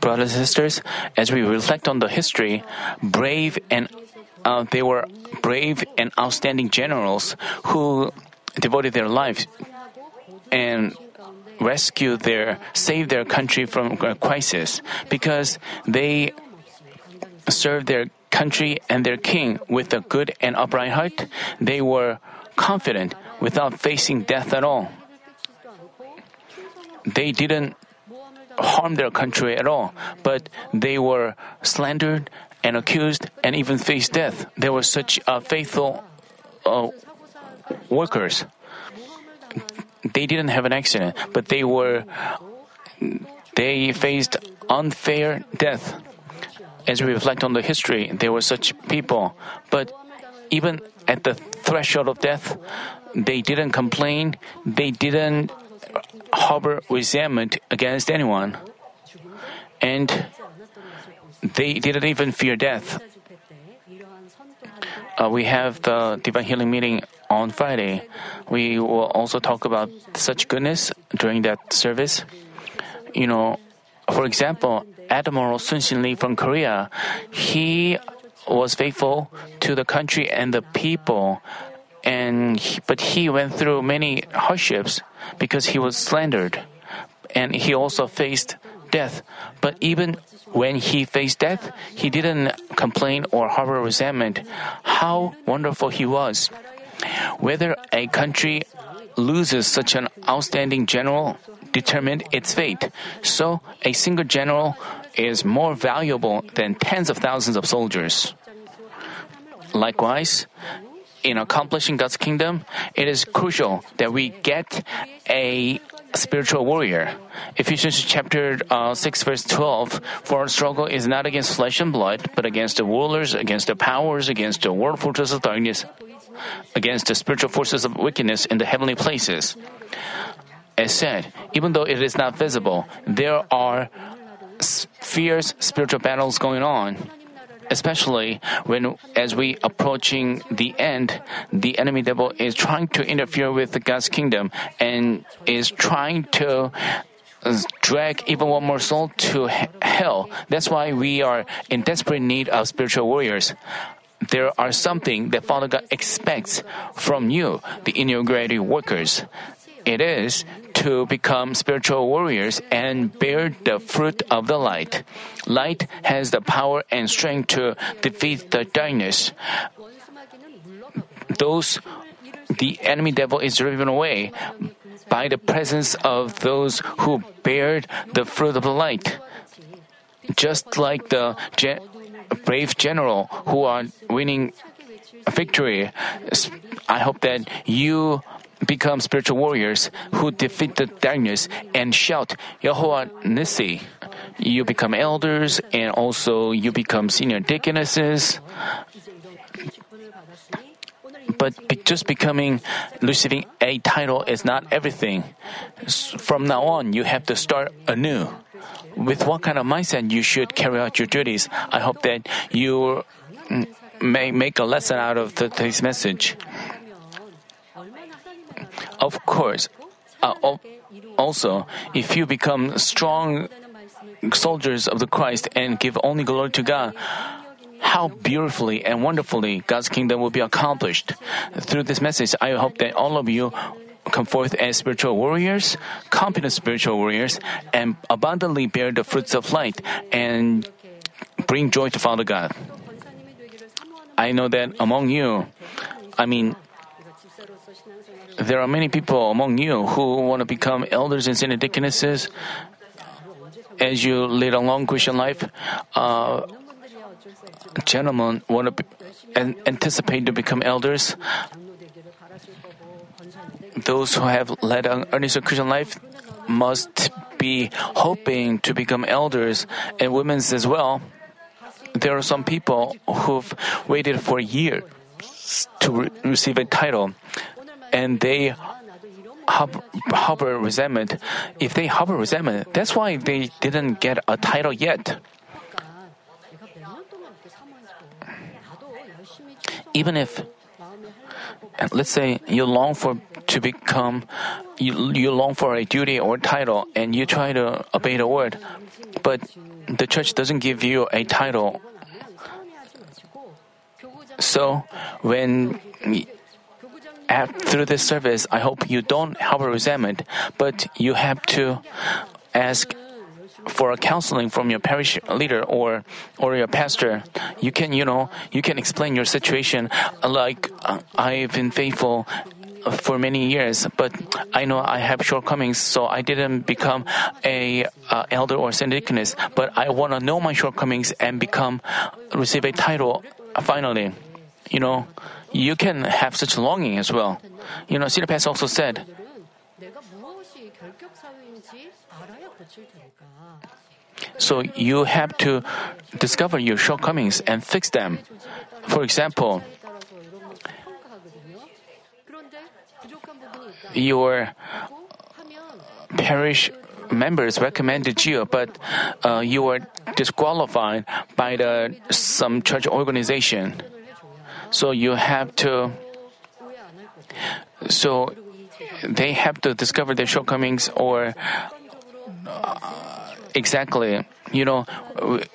Brothers and sisters, as we reflect on the history, brave and uh, they were brave and outstanding generals who devoted their lives and rescued their, saved their country from crisis because they served their country and their king with a good and upright heart. They were confident without facing death at all. They didn't harm their country at all, but they were slandered and accused and even faced death. They were such uh, faithful uh, workers. They didn't have an accident, but they were they faced unfair death. As we reflect on the history, there were such people, but even at the threshold of death, they didn't complain, they didn't harbor resentment against anyone, and they didn't even fear death. Uh, we have the divine healing meeting on Friday. We will also talk about such goodness during that service. You know, for example, Admiral Sun Shin Lee from Korea, he was faithful to the country and the people, and he, but he went through many hardships because he was slandered, and he also faced death. But even when he faced death, he didn't complain or harbor resentment. How wonderful he was! Whether a country loses such an outstanding general determined its fate. So, a single general is more valuable than tens of thousands of soldiers. Likewise, in accomplishing God's kingdom, it is crucial that we get a spiritual warrior. Ephesians chapter uh, 6 verse 12, for our struggle is not against flesh and blood, but against the rulers, against the powers, against the world forces of darkness, against the spiritual forces of wickedness in the heavenly places. As said, even though it is not visible, there are fierce spiritual battles going on. Especially when, as we approaching the end, the enemy devil is trying to interfere with God's kingdom and is trying to uh, drag even one more soul to hell. That's why we are in desperate need of spiritual warriors there are something that Father God expects from you, the inaugurated workers. It is to become spiritual warriors and bear the fruit of the light. Light has the power and strength to defeat the darkness. Those the enemy devil is driven away by the presence of those who bear the fruit of the light. Just like the brave general who are winning victory, I hope that you become spiritual warriors who defeat the darkness and shout Yehovah Nissi. You become elders and also you become senior deaconesses. But just becoming, receiving a title is not everything. From now on, you have to start anew. With what kind of mindset you should carry out your duties? I hope that you mm, may make a lesson out of today's message. Of course, uh, also, if you become strong soldiers of the Christ and give only glory to God, how beautifully and wonderfully God's kingdom will be accomplished. Through this message, I hope that all of you come forth as spiritual warriors, competent spiritual warriors, and abundantly bear the fruits of light and bring joy to Father God. I know that among you, I mean, there are many people among you who want to become elders and senior. As you lead a long Christian life, uh, gentlemen want to and anticipate to become elders. Those who have led an earnest Christian life must be hoping to become elders and women as well. There are some people who've waited for years to re- receive a title and they harbor resentment. If they harbor resentment, that's why they didn't get a title yet. Even if, let's say, you long for to become you, you long for a duty or title and you try to obey the word, but the church doesn't give you a title. So when through this service, I hope you don't have a resentment, but you have to ask for a counseling from your parish leader or or your pastor. You can you know you can explain your situation like uh, I've been faithful for many years, but I know I have shortcomings, so I didn't become a uh, elder or senior deaconess. But I want to know my shortcomings and become receive a title finally. You know, you can have such longing as well. You know, Senior Pastor also said. So you have to discover your shortcomings and fix them. For example, your parish members recommended you, but uh, you were disqualified by the some church organization. So you have to. So they have to discover their shortcomings or. Uh, exactly. You know,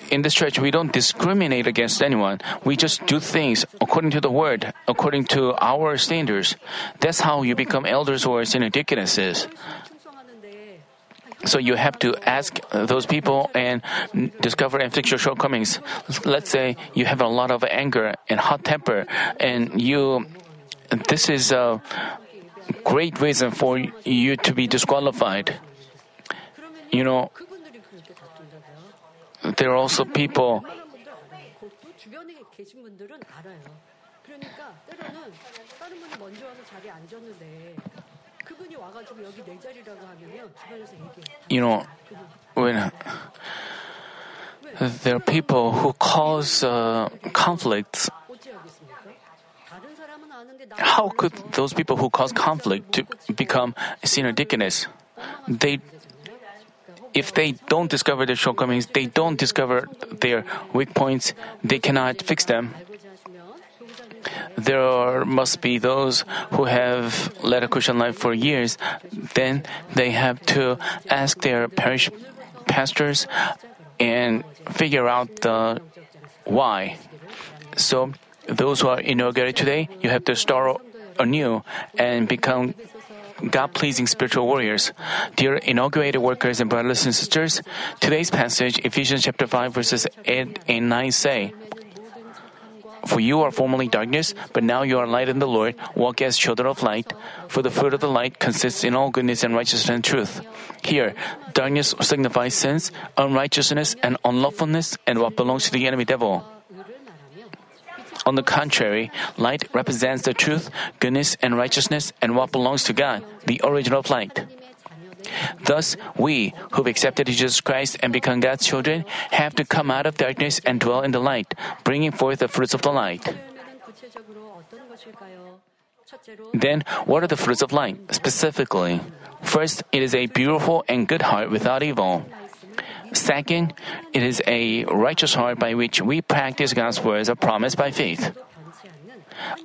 in this church, we don't discriminate against anyone. We just do things according to the word, according to our standards. That's how you become elders or senior deaconesses. So you have to ask those people and discover and fix your shortcomings. Let's say you have a lot of anger and hot temper, and you, this is a great reason for you to be disqualified. You know, there are also people you know when there are people who cause uh, conflicts. how could those people who cause conflict to become senior deaconess? they if they don't discover their shortcomings, they don't discover their weak points, they cannot fix them. There are, must be those who have led a Christian life for years. Then they have to ask their parish pastors and figure out the why. So, those who are inaugurated today, you have to start anew and become God pleasing spiritual warriors. Dear inaugurated workers and brothers and sisters, today's passage, Ephesians chapter 5, verses 8 and 9 say, for you are formerly darkness, but now you are light in the Lord. Walk as children of light. For the fruit of the light consists in all goodness and righteousness and truth. Here, darkness signifies sins, unrighteousness, and unlawfulness, and what belongs to the enemy devil. On the contrary, light represents the truth, goodness, and righteousness and what belongs to God, the origin of light. Thus, we who've accepted Jesus Christ and become God's children have to come out of darkness and dwell in the light, bringing forth the fruits of the light. Then, what are the fruits of light? Specifically, first, it is a beautiful and good heart without evil. Second, it is a righteous heart by which we practice God's words of promise by faith.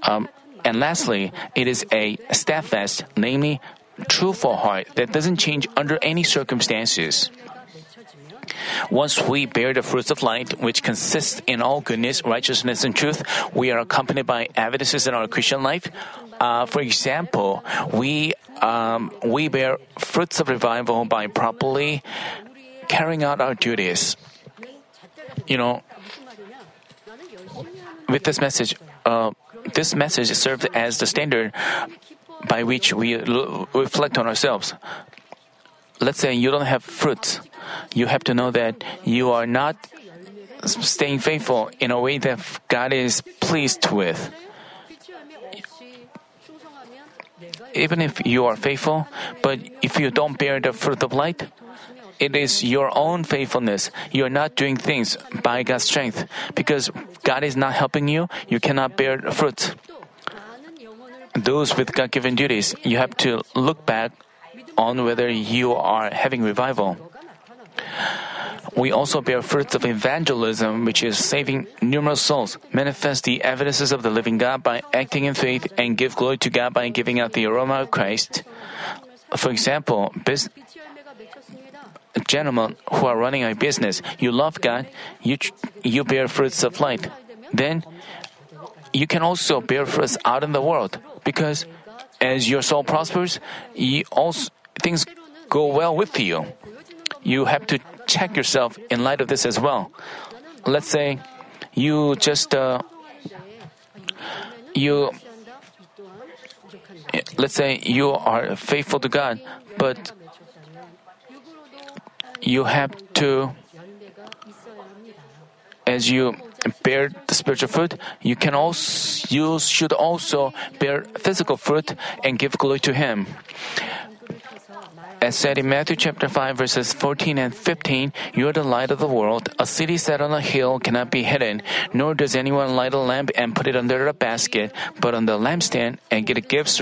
Um, and lastly, it is a steadfast, namely, truthful heart that doesn't change under any circumstances. Once we bear the fruits of light, which consist in all goodness, righteousness, and truth, we are accompanied by evidences in our Christian life. Uh, for example, we um, we bear fruits of revival by properly carrying out our duties. You know, with this message, uh, this message serves as the standard by which we l- reflect on ourselves. Let's say you don't have fruits. You have to know that you are not staying faithful in a way that God is pleased with. Even if you are faithful, but if you don't bear the fruit of light, it is your own faithfulness. You are not doing things by God's strength. Because God is not helping you, you cannot bear fruit. Those with God given duties, you have to look back on whether you are having revival. We also bear fruits of evangelism, which is saving numerous souls, manifest the evidences of the living God by acting in faith, and give glory to God by giving out the aroma of Christ. For example, gentlemen who are running a business, you love God, you you bear fruits of light. Then you can also bear fruits out in the world because as your soul prospers, you also things go well with you. You have to check yourself in light of this as well. Let's say you just uh, you let's say you are faithful to God, but you have to as you bear the spiritual fruit, you can also you should also bear physical fruit and give glory to Him. As said in Matthew chapter 5 verses 14 and 15, you are the light of the world. A city set on a hill cannot be hidden, nor does anyone light a lamp and put it under a basket, but on the lampstand and it gives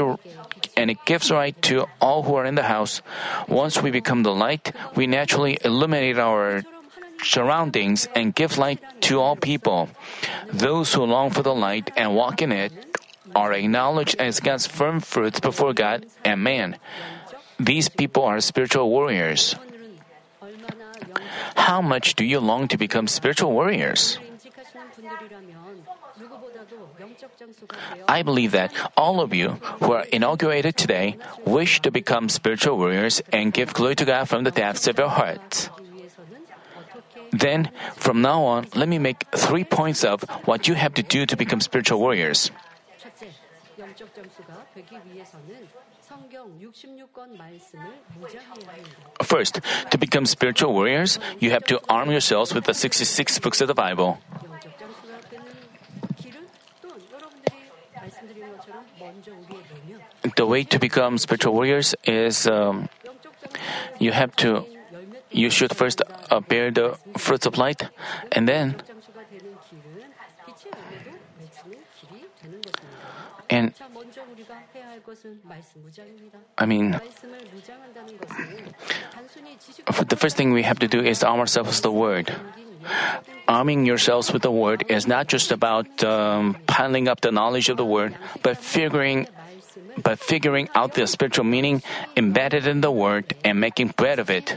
and it gives light to all who are in the house. Once we become the light, we naturally illuminate our surroundings and give light to all people. Those who long for the light and walk in it are acknowledged as God's firm fruits before God and man. These people are spiritual warriors. How much do you long to become spiritual warriors? I believe that all of you who are inaugurated today wish to become spiritual warriors and give glory to God from the depths of your hearts. Then, from now on, let me make three points of what you have to do to become spiritual warriors. First, to become spiritual warriors, you have to arm yourselves with the 66 books of the Bible. The way to become spiritual warriors is um, you have to you should first uh, bear the fruits of light, and then and I mean, the first thing we have to do is arm ourselves with the word. Arming yourselves with the word is not just about um, piling up the knowledge of the word, but figuring but figuring out the spiritual meaning embedded in the word and making bread of it.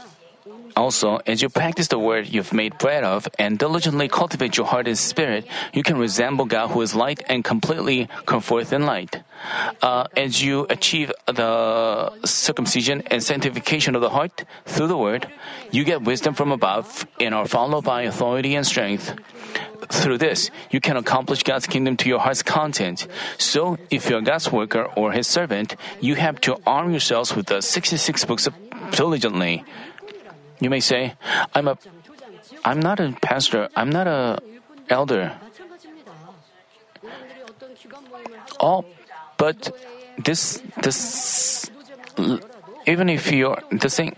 Also, as you practice the word you've made bread of and diligently cultivate your heart and spirit, you can resemble God who is light and completely come forth in light. Uh, as you achieve the circumcision and sanctification of the heart through the word, you get wisdom from above and are followed by authority and strength. Through this, you can accomplish God's kingdom to your heart's content. So, if you're God's worker or His servant, you have to arm yourselves with the 66 books of diligently. You may say, I'm a, I'm not a pastor, I'm not a elder. Oh, but this, this, even if you're the same,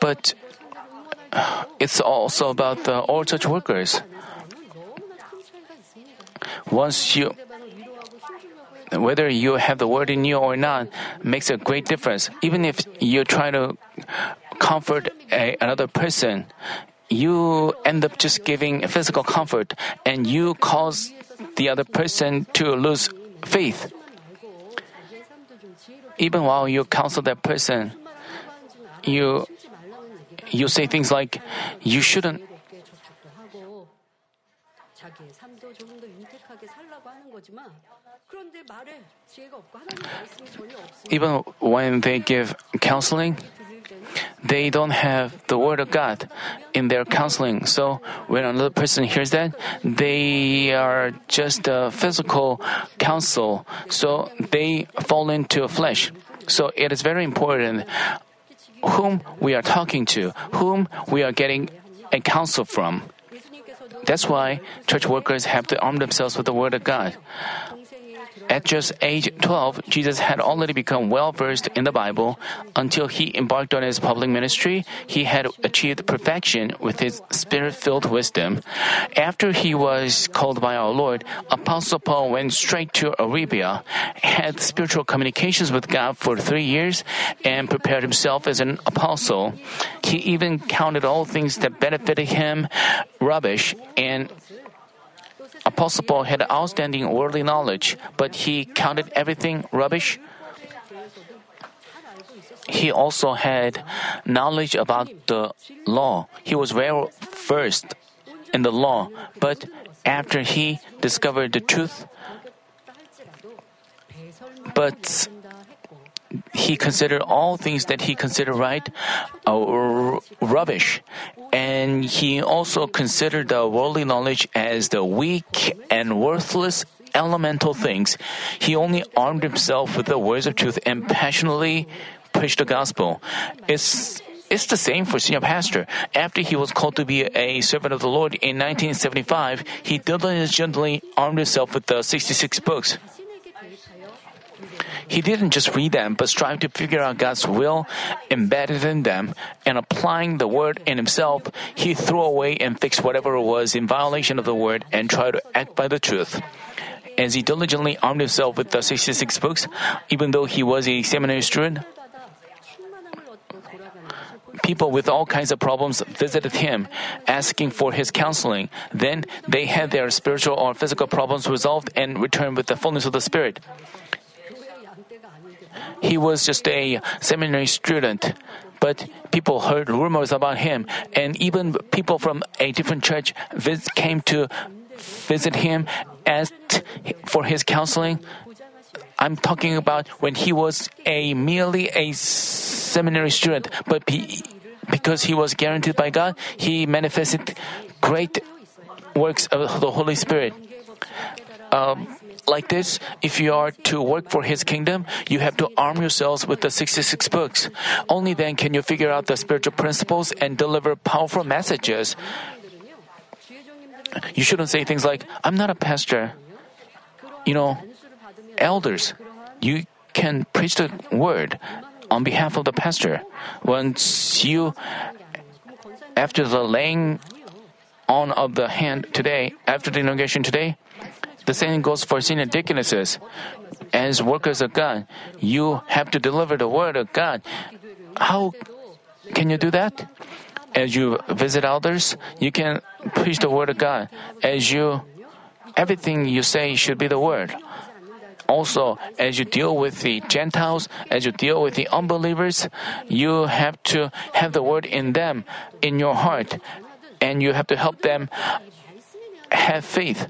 but it's also about the all church workers. Once you whether you have the word in you or not makes a great difference. Even if you try to comfort a, another person, you end up just giving physical comfort and you cause the other person to lose faith. Even while you counsel that person, you you say things like you shouldn't even when they give counseling, they don't have the word of God in their counseling. So when another person hears that, they are just a physical counsel. So they fall into flesh. So it is very important whom we are talking to, whom we are getting a counsel from. That's why church workers have to arm themselves with the Word of God. At just age 12, Jesus had already become well versed in the Bible. Until he embarked on his public ministry, he had achieved perfection with his spirit filled wisdom. After he was called by our Lord, Apostle Paul went straight to Arabia, had spiritual communications with God for three years, and prepared himself as an apostle. He even counted all things that benefited him rubbish and Apostle Paul had outstanding worldly knowledge, but he counted everything rubbish. He also had knowledge about the law. He was well versed in the law, but after he discovered the truth, but he considered all things that he considered right uh, rubbish. And he also considered the worldly knowledge as the weak and worthless elemental things. He only armed himself with the words of truth and passionately preached the gospel. It's it's the same for senior pastor. After he was called to be a servant of the Lord in 1975, he diligently armed himself with the 66 books. He didn't just read them, but strive to figure out God's will embedded in them, and applying the word in himself, he threw away and fixed whatever was in violation of the word and tried to act by the truth. As he diligently armed himself with the 66 books, even though he was a seminary student, people with all kinds of problems visited him, asking for his counseling. Then they had their spiritual or physical problems resolved and returned with the fullness of the Spirit. He was just a seminary student, but people heard rumors about him, and even people from a different church came to visit him, asked for his counseling. I'm talking about when he was a merely a seminary student, but he, because he was guaranteed by God, he manifested great works of the Holy Spirit. Um, like this, if you are to work for His kingdom, you have to arm yourselves with the 66 books. Only then can you figure out the spiritual principles and deliver powerful messages. You shouldn't say things like, I'm not a pastor. You know, elders, you can preach the word on behalf of the pastor. Once you, after the laying on of the hand today, after the inauguration today, the same goes for senior deaconesses. As workers of God, you have to deliver the word of God. How can you do that? As you visit elders, you can preach the word of God. As you, everything you say should be the word. Also, as you deal with the Gentiles, as you deal with the unbelievers, you have to have the word in them, in your heart, and you have to help them have faith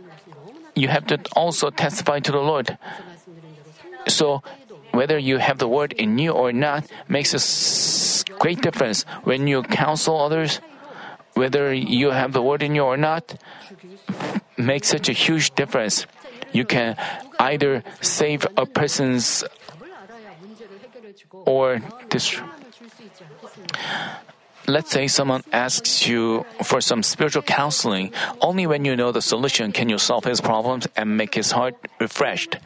you have to also testify to the Lord. So, whether you have the word in you or not makes a great difference when you counsel others. Whether you have the word in you or not makes such a huge difference. You can either save a person's or destroy. Let's say someone asks you for some spiritual counseling. Only when you know the solution can you solve his problems and make his heart refreshed.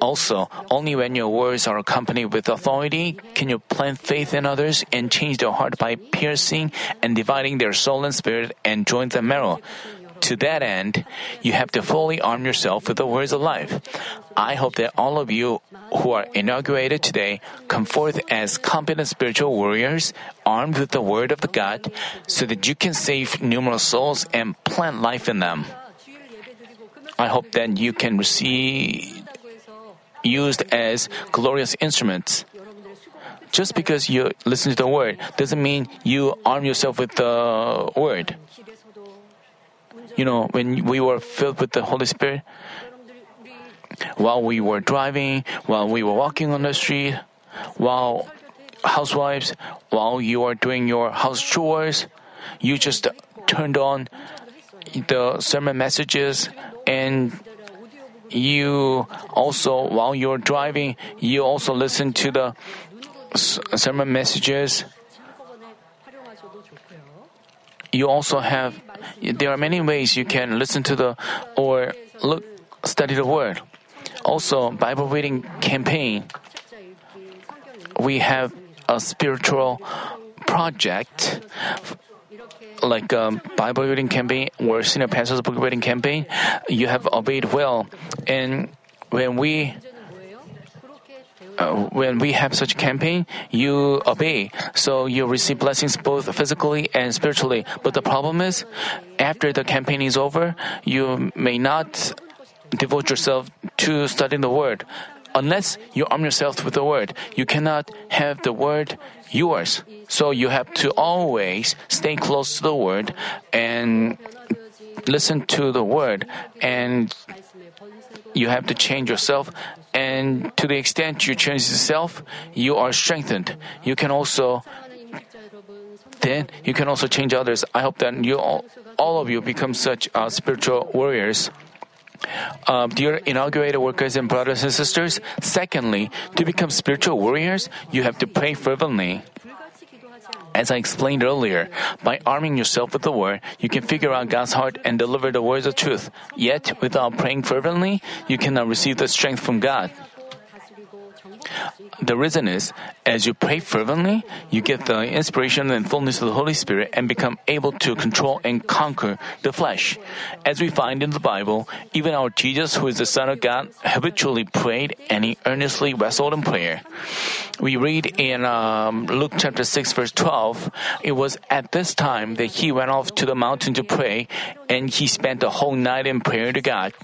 Also, only when your words are accompanied with authority can you plant faith in others and change their heart by piercing and dividing their soul and spirit and joint and marrow. To that end, you have to fully arm yourself with the words of life. I hope that all of you who are inaugurated today come forth as competent spiritual warriors armed with the word of the God so that you can save numerous souls and plant life in them. I hope that you can receive used as glorious instruments. Just because you listen to the word doesn't mean you arm yourself with the word. You know, when we were filled with the Holy Spirit, while we were driving, while we were walking on the street, while housewives, while you are doing your house chores, you just turned on the sermon messages and you also, while you're driving, you also listen to the sermon messages. You also have, there are many ways you can listen to the, or look, study the word. Also, Bible reading campaign. We have a spiritual project like a um, Bible reading campaign or senior pastor's book reading campaign. You have obeyed well, and when we Uh, when we have such campaign, you obey, so you receive blessings both physically and spiritually. But the problem is, after the campaign is over, you may not devote yourself to studying the word. Unless you arm yourself with the word, you cannot have the word yours. So you have to always stay close to the word and listen to the word and you have to change yourself and to the extent you change yourself you are strengthened. You can also then you can also change others. I hope that you all, all of you become such uh, spiritual warriors. Uh, dear inaugurated workers and brothers and sisters, secondly, to become spiritual warriors, you have to pray fervently. As I explained earlier, by arming yourself with the word, you can figure out God's heart and deliver the words of truth. Yet, without praying fervently, you cannot receive the strength from God. The reason is, as you pray fervently, you get the inspiration and fullness of the Holy Spirit and become able to control and conquer the flesh. As we find in the Bible, even our Jesus, who is the Son of God, habitually prayed and he earnestly wrestled in prayer. We read in um, Luke chapter 6, verse 12, it was at this time that he went off to the mountain to pray and he spent the whole night in prayer to God.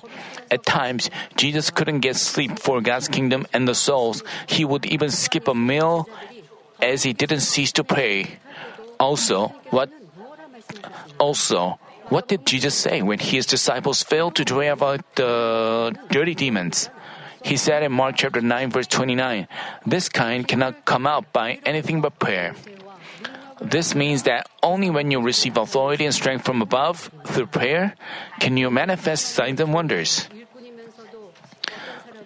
At times, Jesus couldn't get sleep for God's kingdom and the souls. He would even skip a meal as he didn't cease to pray. Also, what also what did Jesus say when his disciples failed to drive out the dirty demons? He said in Mark chapter 9 verse 29, this kind cannot come out by anything but prayer. This means that only when you receive authority and strength from above through prayer can you manifest signs and wonders.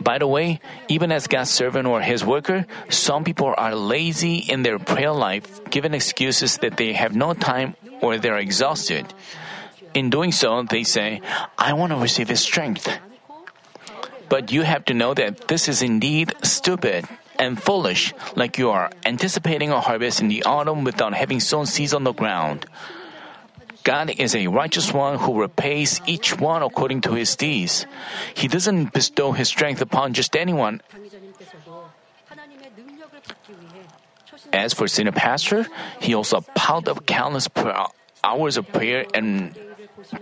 By the way, even as God's servant or His worker, some people are lazy in their prayer life, giving excuses that they have no time or they're exhausted. In doing so, they say, I want to receive His strength. But you have to know that this is indeed stupid and foolish, like you are anticipating a harvest in the autumn without having sown seeds on the ground. God is a righteous one who repays each one according to his deeds. He doesn't bestow his strength upon just anyone. As for senior pastor, he also piled up countless hours of prayer and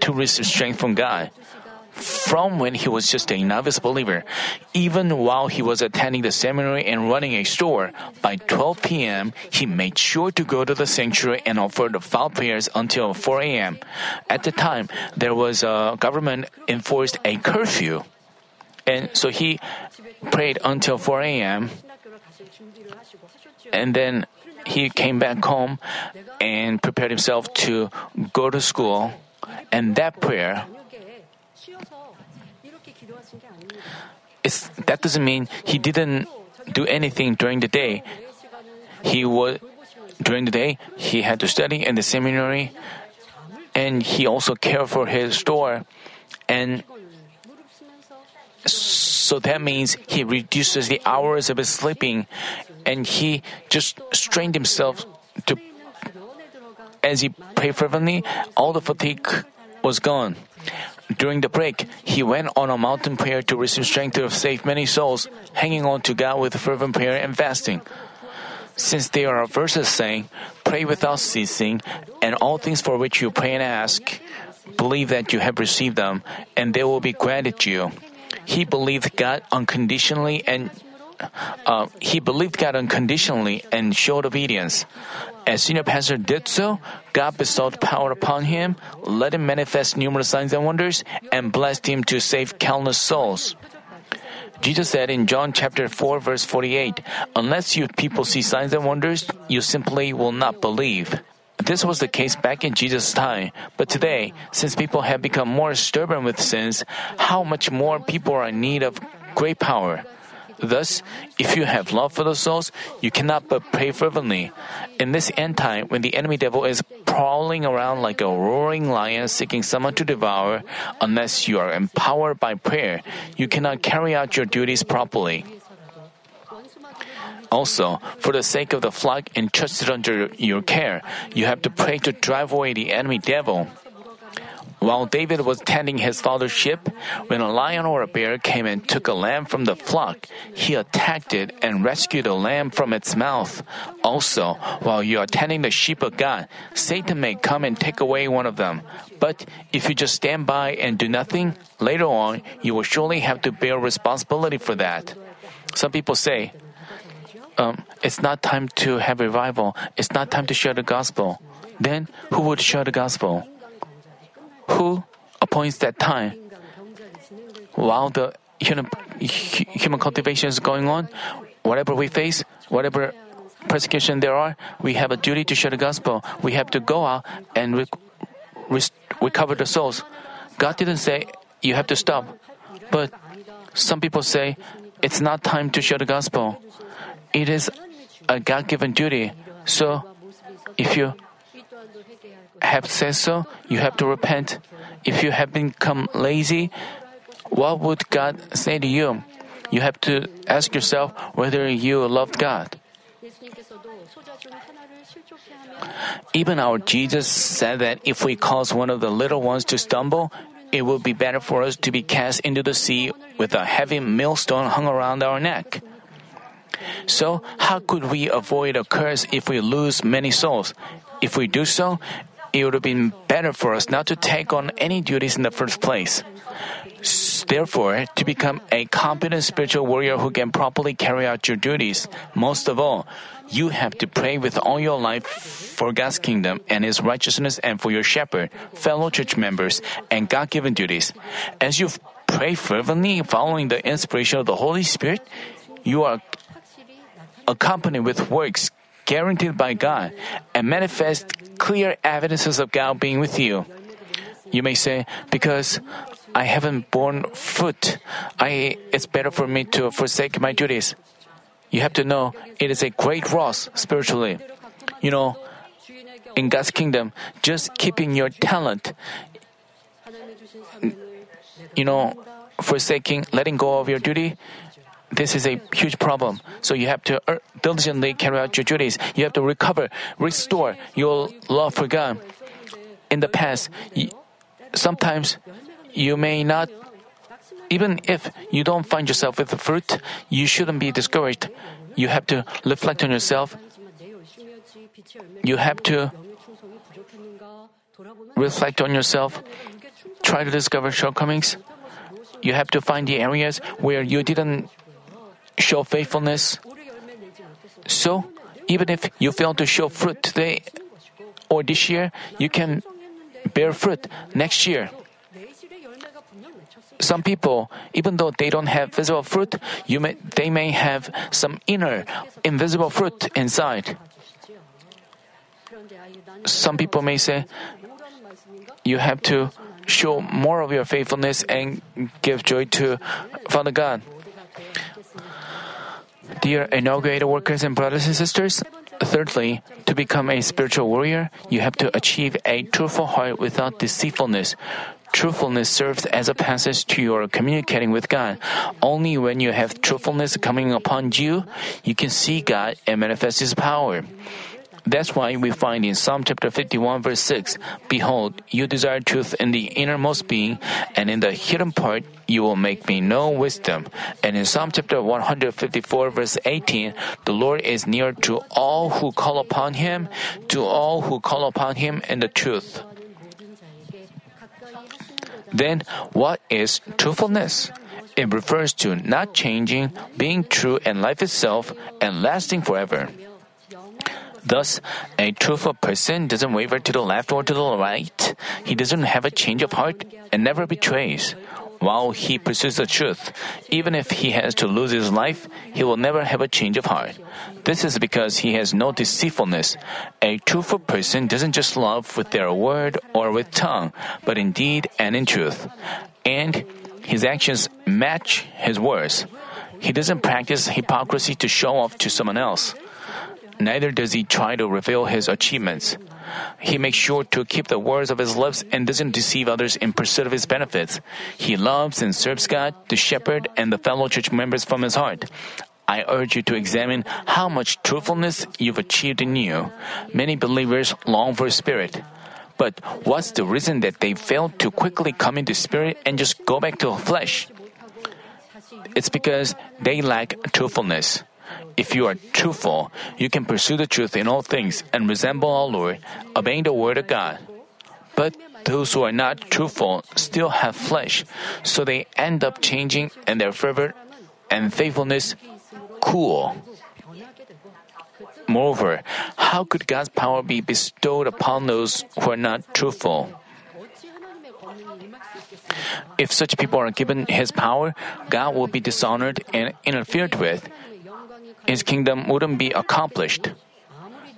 to receive strength from God from when he was just a novice believer. Even while he was attending the seminary and running a store, by 12 p.m., he made sure to go to the sanctuary and offer the vow prayers until 4 a.m. At the time, there was a government enforced a curfew. And so he prayed until 4 a.m. And then he came back home and prepared himself to go to school. And that prayer it's, that doesn't mean he didn't do anything during the day. He was during the day he had to study in the seminary, and he also cared for his store, and so that means he reduces the hours of his sleeping, and he just strained himself to. As he prayed fervently, all the fatigue was gone. During the break, he went on a mountain prayer to receive strength to save many souls, hanging on to God with fervent prayer and fasting. Since there are verses saying, Pray without ceasing, and all things for which you pray and ask, believe that you have received them, and they will be granted you. He believed God unconditionally and uh, he believed God unconditionally and showed obedience. As senior pastor did so, God bestowed power upon him, let him manifest numerous signs and wonders, and blessed him to save countless souls. Jesus said in John chapter 4 verse 48, Unless you people see signs and wonders, you simply will not believe. This was the case back in Jesus' time, but today, since people have become more stubborn with sins, how much more people are in need of great power. Thus, if you have love for the souls, you cannot but pray fervently. In this end time, when the enemy devil is prowling around like a roaring lion seeking someone to devour, unless you are empowered by prayer, you cannot carry out your duties properly. Also, for the sake of the flock entrusted under your care, you have to pray to drive away the enemy devil. While David was tending his father's sheep, when a lion or a bear came and took a lamb from the flock, he attacked it and rescued the lamb from its mouth. Also, while you are tending the sheep of God, Satan may come and take away one of them. But if you just stand by and do nothing, later on, you will surely have to bear responsibility for that. Some people say, um, it's not time to have revival. It's not time to share the gospel. Then who would share the gospel? Who appoints that time? While the human, human cultivation is going on, whatever we face, whatever persecution there are, we have a duty to share the gospel. We have to go out and re- re- recover the souls. God didn't say you have to stop, but some people say it's not time to share the gospel. It is a God given duty. So, if you have said so, you have to repent. If you have become lazy, what would God say to you? You have to ask yourself whether you loved God. Even our Jesus said that if we cause one of the little ones to stumble, it would be better for us to be cast into the sea with a heavy millstone hung around our neck. So, how could we avoid a curse if we lose many souls? If we do so, it would have been better for us not to take on any duties in the first place. Therefore, to become a competent spiritual warrior who can properly carry out your duties, most of all, you have to pray with all your life for God's kingdom and His righteousness and for your shepherd, fellow church members, and God given duties. As you pray fervently following the inspiration of the Holy Spirit, you are accompanied with works guaranteed by God and manifest clear evidences of God being with you. You may say, because I haven't borne fruit, I, it's better for me to forsake my duties. You have to know it is a great loss spiritually. You know, in God's kingdom, just keeping your talent, you know, forsaking, letting go of your duty, this is a huge problem. So you have to uh, diligently carry out your duties. You have to recover, restore your love for God. In the past, sometimes you may not, even if you don't find yourself with the fruit, you shouldn't be discouraged. You have to reflect on yourself. You have to reflect on yourself. Try to discover shortcomings. You have to find the areas where you didn't show faithfulness. So, even if you fail to show fruit today or this year, you can bear fruit next year. Some people, even though they don't have visible fruit, you may, they may have some inner, invisible fruit inside. Some people may say, you have to show more of your faithfulness and give joy to Father God. Dear inaugurated workers and brothers and sisters, thirdly, to become a spiritual warrior, you have to achieve a truthful heart without deceitfulness. Truthfulness serves as a passage to your communicating with God. Only when you have truthfulness coming upon you, you can see God and manifest His power. That's why we find in Psalm chapter 51 verse 6, Behold, you desire truth in the innermost being, and in the hidden part you will make me know wisdom. And in Psalm chapter 154 verse 18, the Lord is near to all who call upon Him, to all who call upon Him in the truth. Then, what is truthfulness? It refers to not changing, being true in life itself, and lasting forever. Thus, a truthful person doesn't waver to the left or to the right. He doesn't have a change of heart and never betrays. While he pursues the truth, even if he has to lose his life, he will never have a change of heart. This is because he has no deceitfulness. A truthful person doesn't just love with their word or with tongue, but in deed and in truth. And his actions match his words. He doesn't practice hypocrisy to show off to someone else neither does he try to reveal his achievements. He makes sure to keep the words of his lips and doesn't deceive others in pursuit of his benefits. He loves and serves God, the shepherd, and the fellow church members from his heart. I urge you to examine how much truthfulness you've achieved in you. Many believers long for spirit. But what's the reason that they fail to quickly come into spirit and just go back to flesh? It's because they lack truthfulness. If you are truthful, you can pursue the truth in all things and resemble our Lord, obeying the word of God. But those who are not truthful still have flesh, so they end up changing and their fervor and faithfulness cool. Moreover, how could God's power be bestowed upon those who are not truthful? If such people are given His power, God will be dishonored and interfered with. His kingdom wouldn't be accomplished.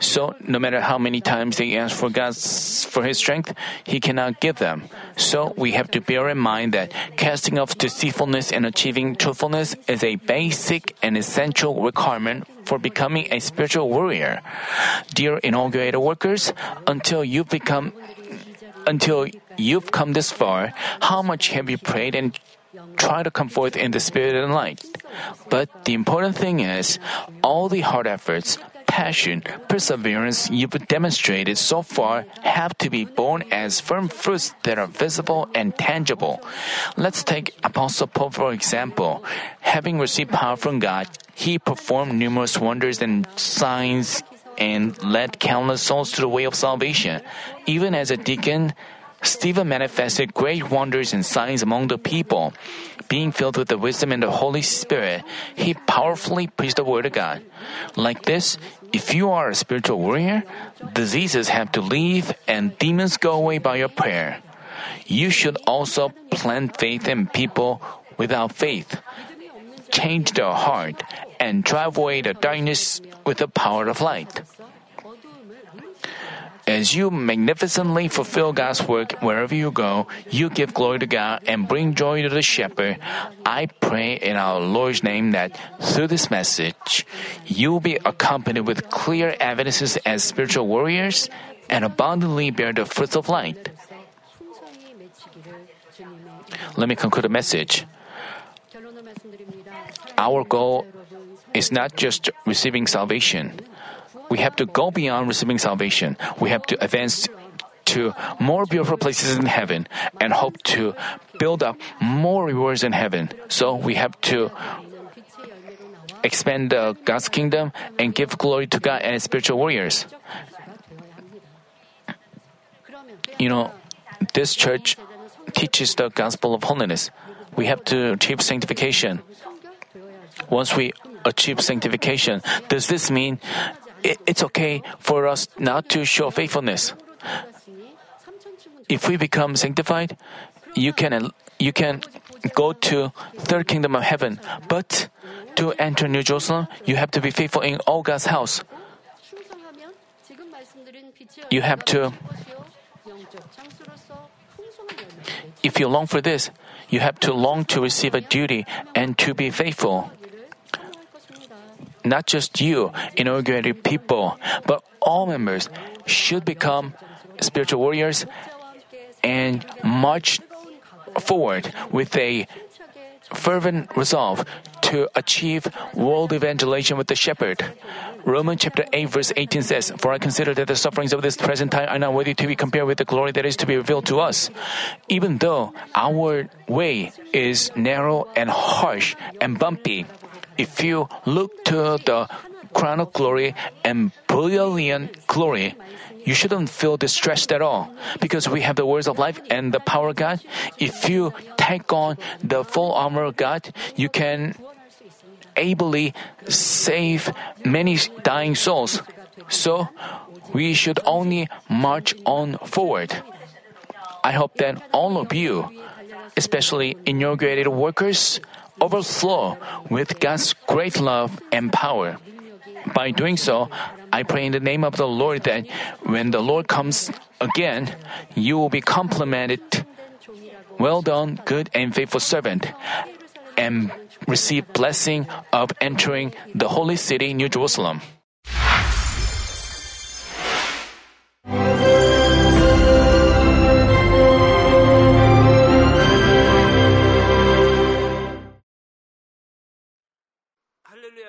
So, no matter how many times they ask for God's for His strength, He cannot give them. So, we have to bear in mind that casting off deceitfulness and achieving truthfulness is a basic and essential requirement for becoming a spiritual warrior. Dear inaugurated workers, until you've become until you've come this far, how much have you prayed and tried to come forth in the spirit and light? But the important thing is, all the hard efforts, passion, perseverance you've demonstrated so far have to be born as firm fruits that are visible and tangible. Let's take Apostle Paul for example. Having received power from God, he performed numerous wonders and signs and led countless souls to the way of salvation. Even as a deacon, Stephen manifested great wonders and signs among the people. Being filled with the wisdom and the Holy Spirit, he powerfully preached the Word of God. Like this, if you are a spiritual warrior, diseases have to leave and demons go away by your prayer. You should also plant faith in people without faith, change their heart, and drive away the darkness with the power of light. As you magnificently fulfill God's work wherever you go, you give glory to God and bring joy to the shepherd. I pray in our Lord's name that through this message, you will be accompanied with clear evidences as spiritual warriors and abundantly bear the fruits of light. Let me conclude the message. Our goal is not just receiving salvation we have to go beyond receiving salvation. We have to advance to more beautiful places in heaven and hope to build up more rewards in heaven. So we have to expand uh, God's kingdom and give glory to God and spiritual warriors. You know, this church teaches the gospel of holiness. We have to achieve sanctification. Once we achieve sanctification, does this mean it's okay for us not to show faithfulness. If we become sanctified, you can you can go to third kingdom of heaven, but to enter New Jerusalem, you have to be faithful in all God's house. You have to. If you long for this, you have to long to receive a duty and to be faithful not just you, inaugurated people, but all members should become spiritual warriors and march forward with a fervent resolve to achieve world evangelization with the shepherd. Romans chapter 8 verse 18 says, For I consider that the sufferings of this present time are not worthy to be compared with the glory that is to be revealed to us. Even though our way is narrow and harsh and bumpy, if you look to the crown of glory and brilliant glory, you shouldn't feel distressed at all because we have the words of life and the power of God. If you take on the full armor of God, you can ably save many dying souls. So, we should only march on forward. I hope that all of you, especially inaugurated workers, overflow with God's great love and power. By doing so, I pray in the name of the Lord that when the Lord comes again, you will be complimented. Well done, good and faithful servant, and receive blessing of entering the holy city, New Jerusalem.